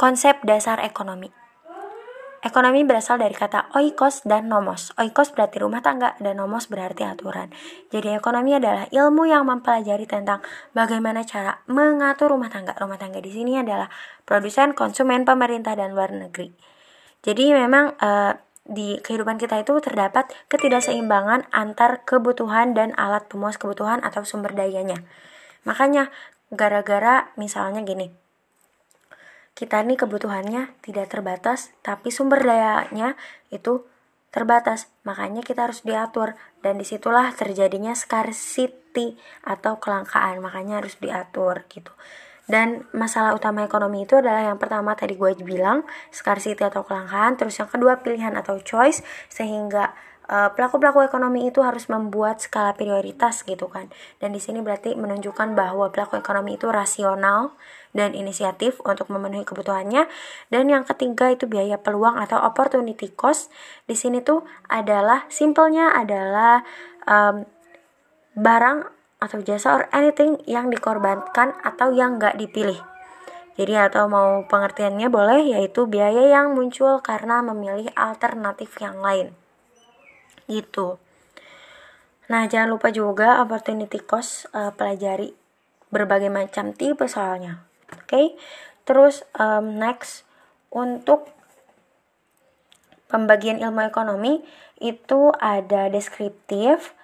Konsep dasar ekonomi. Ekonomi berasal dari kata oikos dan nomos. Oikos berarti rumah tangga dan nomos berarti aturan. Jadi ekonomi adalah ilmu yang mempelajari tentang bagaimana cara mengatur rumah tangga. Rumah tangga di sini adalah produsen, konsumen, pemerintah dan luar negeri. Jadi memang uh, di kehidupan kita itu terdapat ketidakseimbangan antar kebutuhan dan alat pemuas kebutuhan atau sumber dayanya. Makanya gara-gara misalnya gini, kita nih kebutuhannya tidak terbatas, tapi sumber dayanya itu terbatas. Makanya kita harus diatur dan di situlah terjadinya scarcity atau kelangkaan. Makanya harus diatur gitu. Dan masalah utama ekonomi itu adalah yang pertama tadi gue bilang scarcity atau kelangkaan, terus yang kedua pilihan atau choice sehingga Eh, pelaku-pelaku ekonomi itu harus membuat skala prioritas gitu kan. Dan di sini berarti menunjukkan bahwa pelaku ekonomi itu rasional dan inisiatif untuk memenuhi kebutuhannya. Dan yang ketiga itu biaya peluang atau opportunity cost. Di sini tuh adalah simpelnya adalah um, barang atau jasa or anything yang dikorbankan atau yang nggak dipilih. Jadi atau mau pengertiannya boleh yaitu biaya yang muncul karena memilih alternatif yang lain gitu nah jangan lupa juga opportunity cost uh, pelajari berbagai macam tipe soalnya oke okay? terus um, next untuk pembagian ilmu ekonomi itu ada deskriptif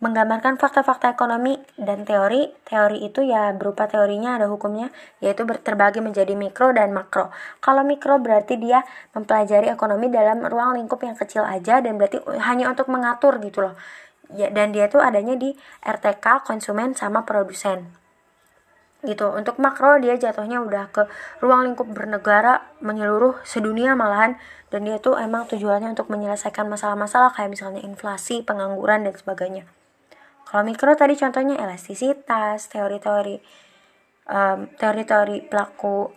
menggambarkan fakta-fakta ekonomi dan teori. Teori itu ya berupa teorinya ada hukumnya, yaitu terbagi menjadi mikro dan makro. Kalau mikro berarti dia mempelajari ekonomi dalam ruang lingkup yang kecil aja dan berarti hanya untuk mengatur gitu loh. Ya, dan dia tuh adanya di RTK, konsumen sama produsen. Gitu. Untuk makro dia jatuhnya udah ke ruang lingkup bernegara menyeluruh sedunia malahan dan dia tuh emang tujuannya untuk menyelesaikan masalah-masalah kayak misalnya inflasi, pengangguran dan sebagainya. Kalau mikro tadi contohnya elastisitas, teori-teori um, teori-teori pelaku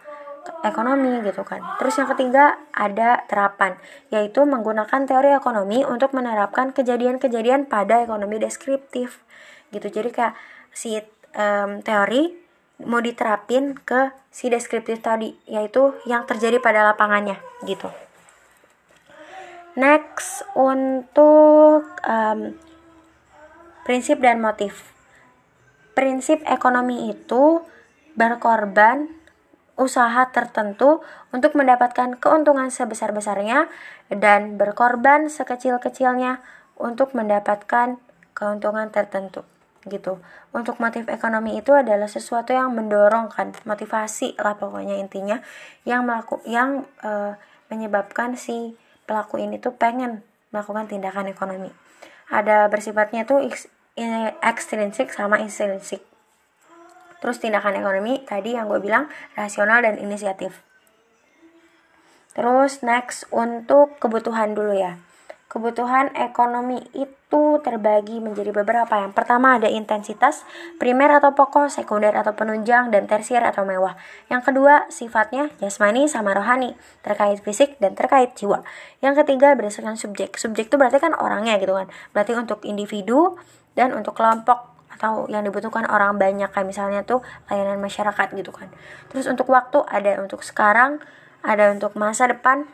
ekonomi gitu kan. Terus yang ketiga ada terapan, yaitu menggunakan teori ekonomi untuk menerapkan kejadian-kejadian pada ekonomi deskriptif gitu. Jadi kayak si um, teori mau diterapin ke si deskriptif tadi, yaitu yang terjadi pada lapangannya gitu. Next untuk um, Prinsip dan motif. Prinsip ekonomi itu berkorban usaha tertentu untuk mendapatkan keuntungan sebesar-besarnya dan berkorban sekecil-kecilnya untuk mendapatkan keuntungan tertentu gitu. Untuk motif ekonomi itu adalah sesuatu yang mendorongkan motivasi lah pokoknya intinya yang melaku yang e, menyebabkan si pelaku ini tuh pengen melakukan tindakan ekonomi ada bersifatnya tuh ekstrinsik sama intrinsik. Terus tindakan ekonomi tadi yang gue bilang rasional dan inisiatif. Terus next untuk kebutuhan dulu ya Kebutuhan ekonomi itu terbagi menjadi beberapa. Yang pertama ada intensitas, primer atau pokok, sekunder atau penunjang, dan tersier atau mewah. Yang kedua sifatnya jasmani sama rohani, terkait fisik dan terkait jiwa. Yang ketiga berdasarkan subjek. Subjek itu berarti kan orangnya gitu kan. Berarti untuk individu dan untuk kelompok atau yang dibutuhkan orang banyak kayak misalnya tuh layanan masyarakat gitu kan. Terus untuk waktu ada untuk sekarang, ada untuk masa depan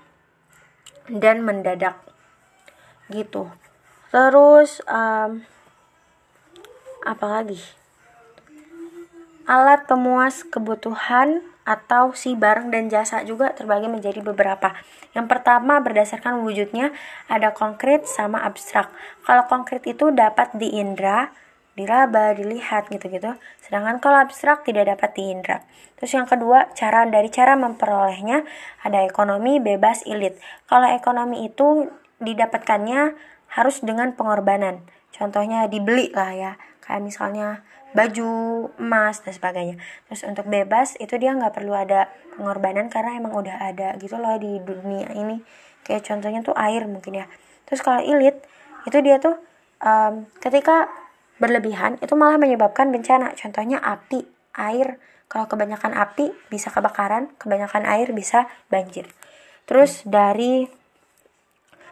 dan mendadak gitu terus um, apa lagi alat pemuas kebutuhan atau si barang dan jasa juga terbagi menjadi beberapa. Yang pertama berdasarkan wujudnya ada konkret sama abstrak. Kalau konkret itu dapat diindra, diraba, dilihat gitu-gitu. Sedangkan kalau abstrak tidak dapat diindra. Terus yang kedua, cara dari cara memperolehnya ada ekonomi bebas ilit. Kalau ekonomi itu didapatkannya harus dengan pengorbanan. Contohnya dibeli lah ya, kayak misalnya baju, emas dan sebagainya. Terus untuk bebas itu dia nggak perlu ada pengorbanan karena emang udah ada gitu loh di dunia ini. Kayak contohnya tuh air mungkin ya. Terus kalau ilit itu dia tuh um, ketika berlebihan itu malah menyebabkan bencana. Contohnya api, air. Kalau kebanyakan api bisa kebakaran, kebanyakan air bisa banjir. Terus dari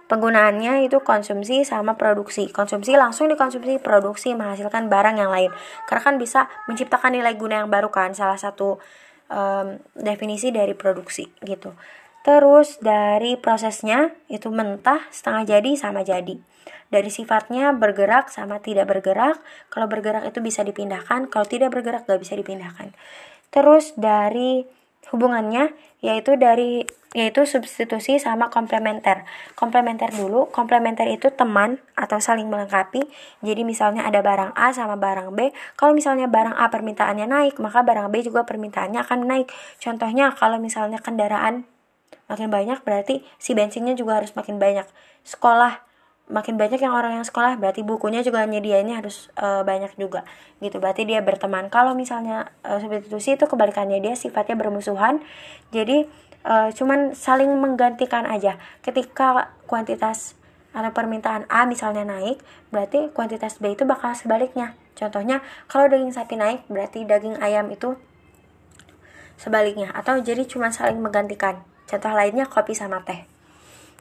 Penggunaannya itu konsumsi sama produksi. Konsumsi langsung dikonsumsi, produksi menghasilkan barang yang lain. Karena kan bisa menciptakan nilai guna yang baru kan. Salah satu um, definisi dari produksi gitu terus dari prosesnya itu mentah setengah jadi sama jadi dari sifatnya bergerak sama tidak bergerak kalau bergerak itu bisa dipindahkan kalau tidak bergerak gak bisa dipindahkan terus dari hubungannya yaitu dari yaitu substitusi sama komplementer. Komplementer dulu, komplementer itu teman atau saling melengkapi. Jadi misalnya ada barang A sama barang B, kalau misalnya barang A permintaannya naik, maka barang B juga permintaannya akan naik. Contohnya kalau misalnya kendaraan makin banyak berarti si bensinnya juga harus makin banyak. Sekolah makin banyak yang orang yang sekolah berarti bukunya juga nyediainnya harus e, banyak juga gitu berarti dia berteman kalau misalnya e, substitusi itu kebalikannya dia sifatnya bermusuhan jadi e, cuman saling menggantikan aja. Ketika kuantitas atau permintaan A misalnya naik berarti kuantitas B itu bakal sebaliknya. Contohnya kalau daging sapi naik berarti daging ayam itu sebaliknya. Atau jadi cuma saling menggantikan. Contoh lainnya kopi sama teh.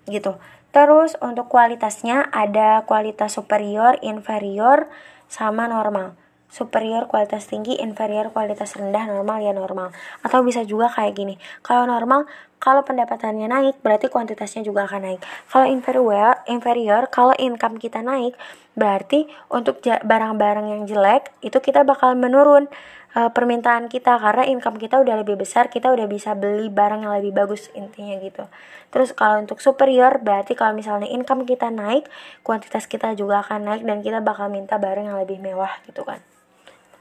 Gitu. Terus untuk kualitasnya ada kualitas superior, inferior, sama normal. Superior kualitas tinggi, inferior kualitas rendah, normal ya normal. Atau bisa juga kayak gini. Kalau normal, kalau pendapatannya naik, berarti kuantitasnya juga akan naik. Kalau inferior, inferior, kalau income kita naik, berarti untuk barang-barang yang jelek itu kita bakal menurun uh, permintaan kita karena income kita udah lebih besar kita udah bisa beli barang yang lebih bagus intinya gitu terus kalau untuk superior berarti kalau misalnya income kita naik kuantitas kita juga akan naik dan kita bakal minta barang yang lebih mewah gitu kan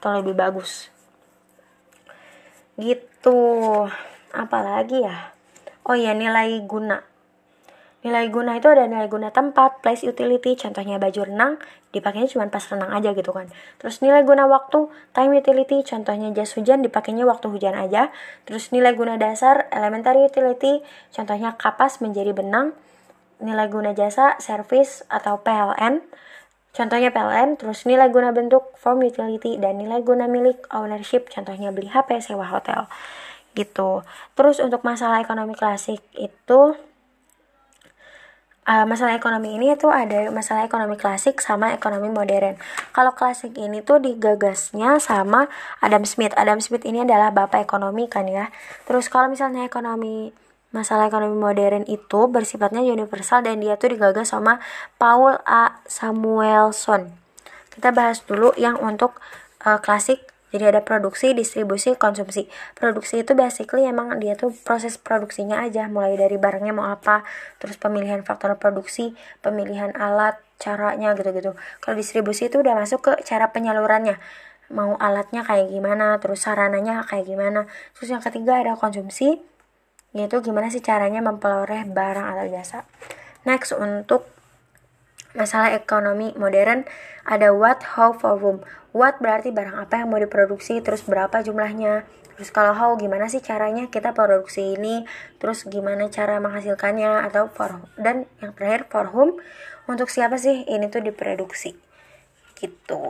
atau lebih bagus. Gitu. Apalagi ya? Oh ya nilai guna. Nilai guna itu ada nilai guna tempat, place utility, contohnya baju renang, dipakainya cuma pas renang aja gitu kan. Terus nilai guna waktu, time utility, contohnya jas hujan dipakainya waktu hujan aja. Terus nilai guna dasar, elementary utility, contohnya kapas menjadi benang. Nilai guna jasa, service atau PLN, contohnya PLN. Terus nilai guna bentuk, form utility, dan nilai guna milik, ownership, contohnya beli HP, sewa hotel gitu. Terus untuk masalah ekonomi klasik itu uh, masalah ekonomi ini itu ada masalah ekonomi klasik sama ekonomi modern. Kalau klasik ini tuh digagasnya sama Adam Smith. Adam Smith ini adalah bapak ekonomi kan ya. Terus kalau misalnya ekonomi masalah ekonomi modern itu bersifatnya universal dan dia tuh digagas sama Paul A. Samuelson. Kita bahas dulu yang untuk uh, klasik jadi ada produksi, distribusi, konsumsi. Produksi itu basically emang dia tuh proses produksinya aja, mulai dari barangnya mau apa, terus pemilihan faktor produksi, pemilihan alat, caranya gitu-gitu. Kalau distribusi itu udah masuk ke cara penyalurannya. Mau alatnya kayak gimana, terus sarananya kayak gimana. Terus yang ketiga ada konsumsi, yaitu gimana sih caranya memperoleh barang atau jasa. Next untuk masalah ekonomi modern ada what, how, for whom. What berarti barang apa yang mau diproduksi, terus berapa jumlahnya. Terus kalau how gimana sih caranya kita produksi ini, terus gimana cara menghasilkannya atau for dan yang terakhir for whom untuk siapa sih ini tuh diproduksi. Gitu.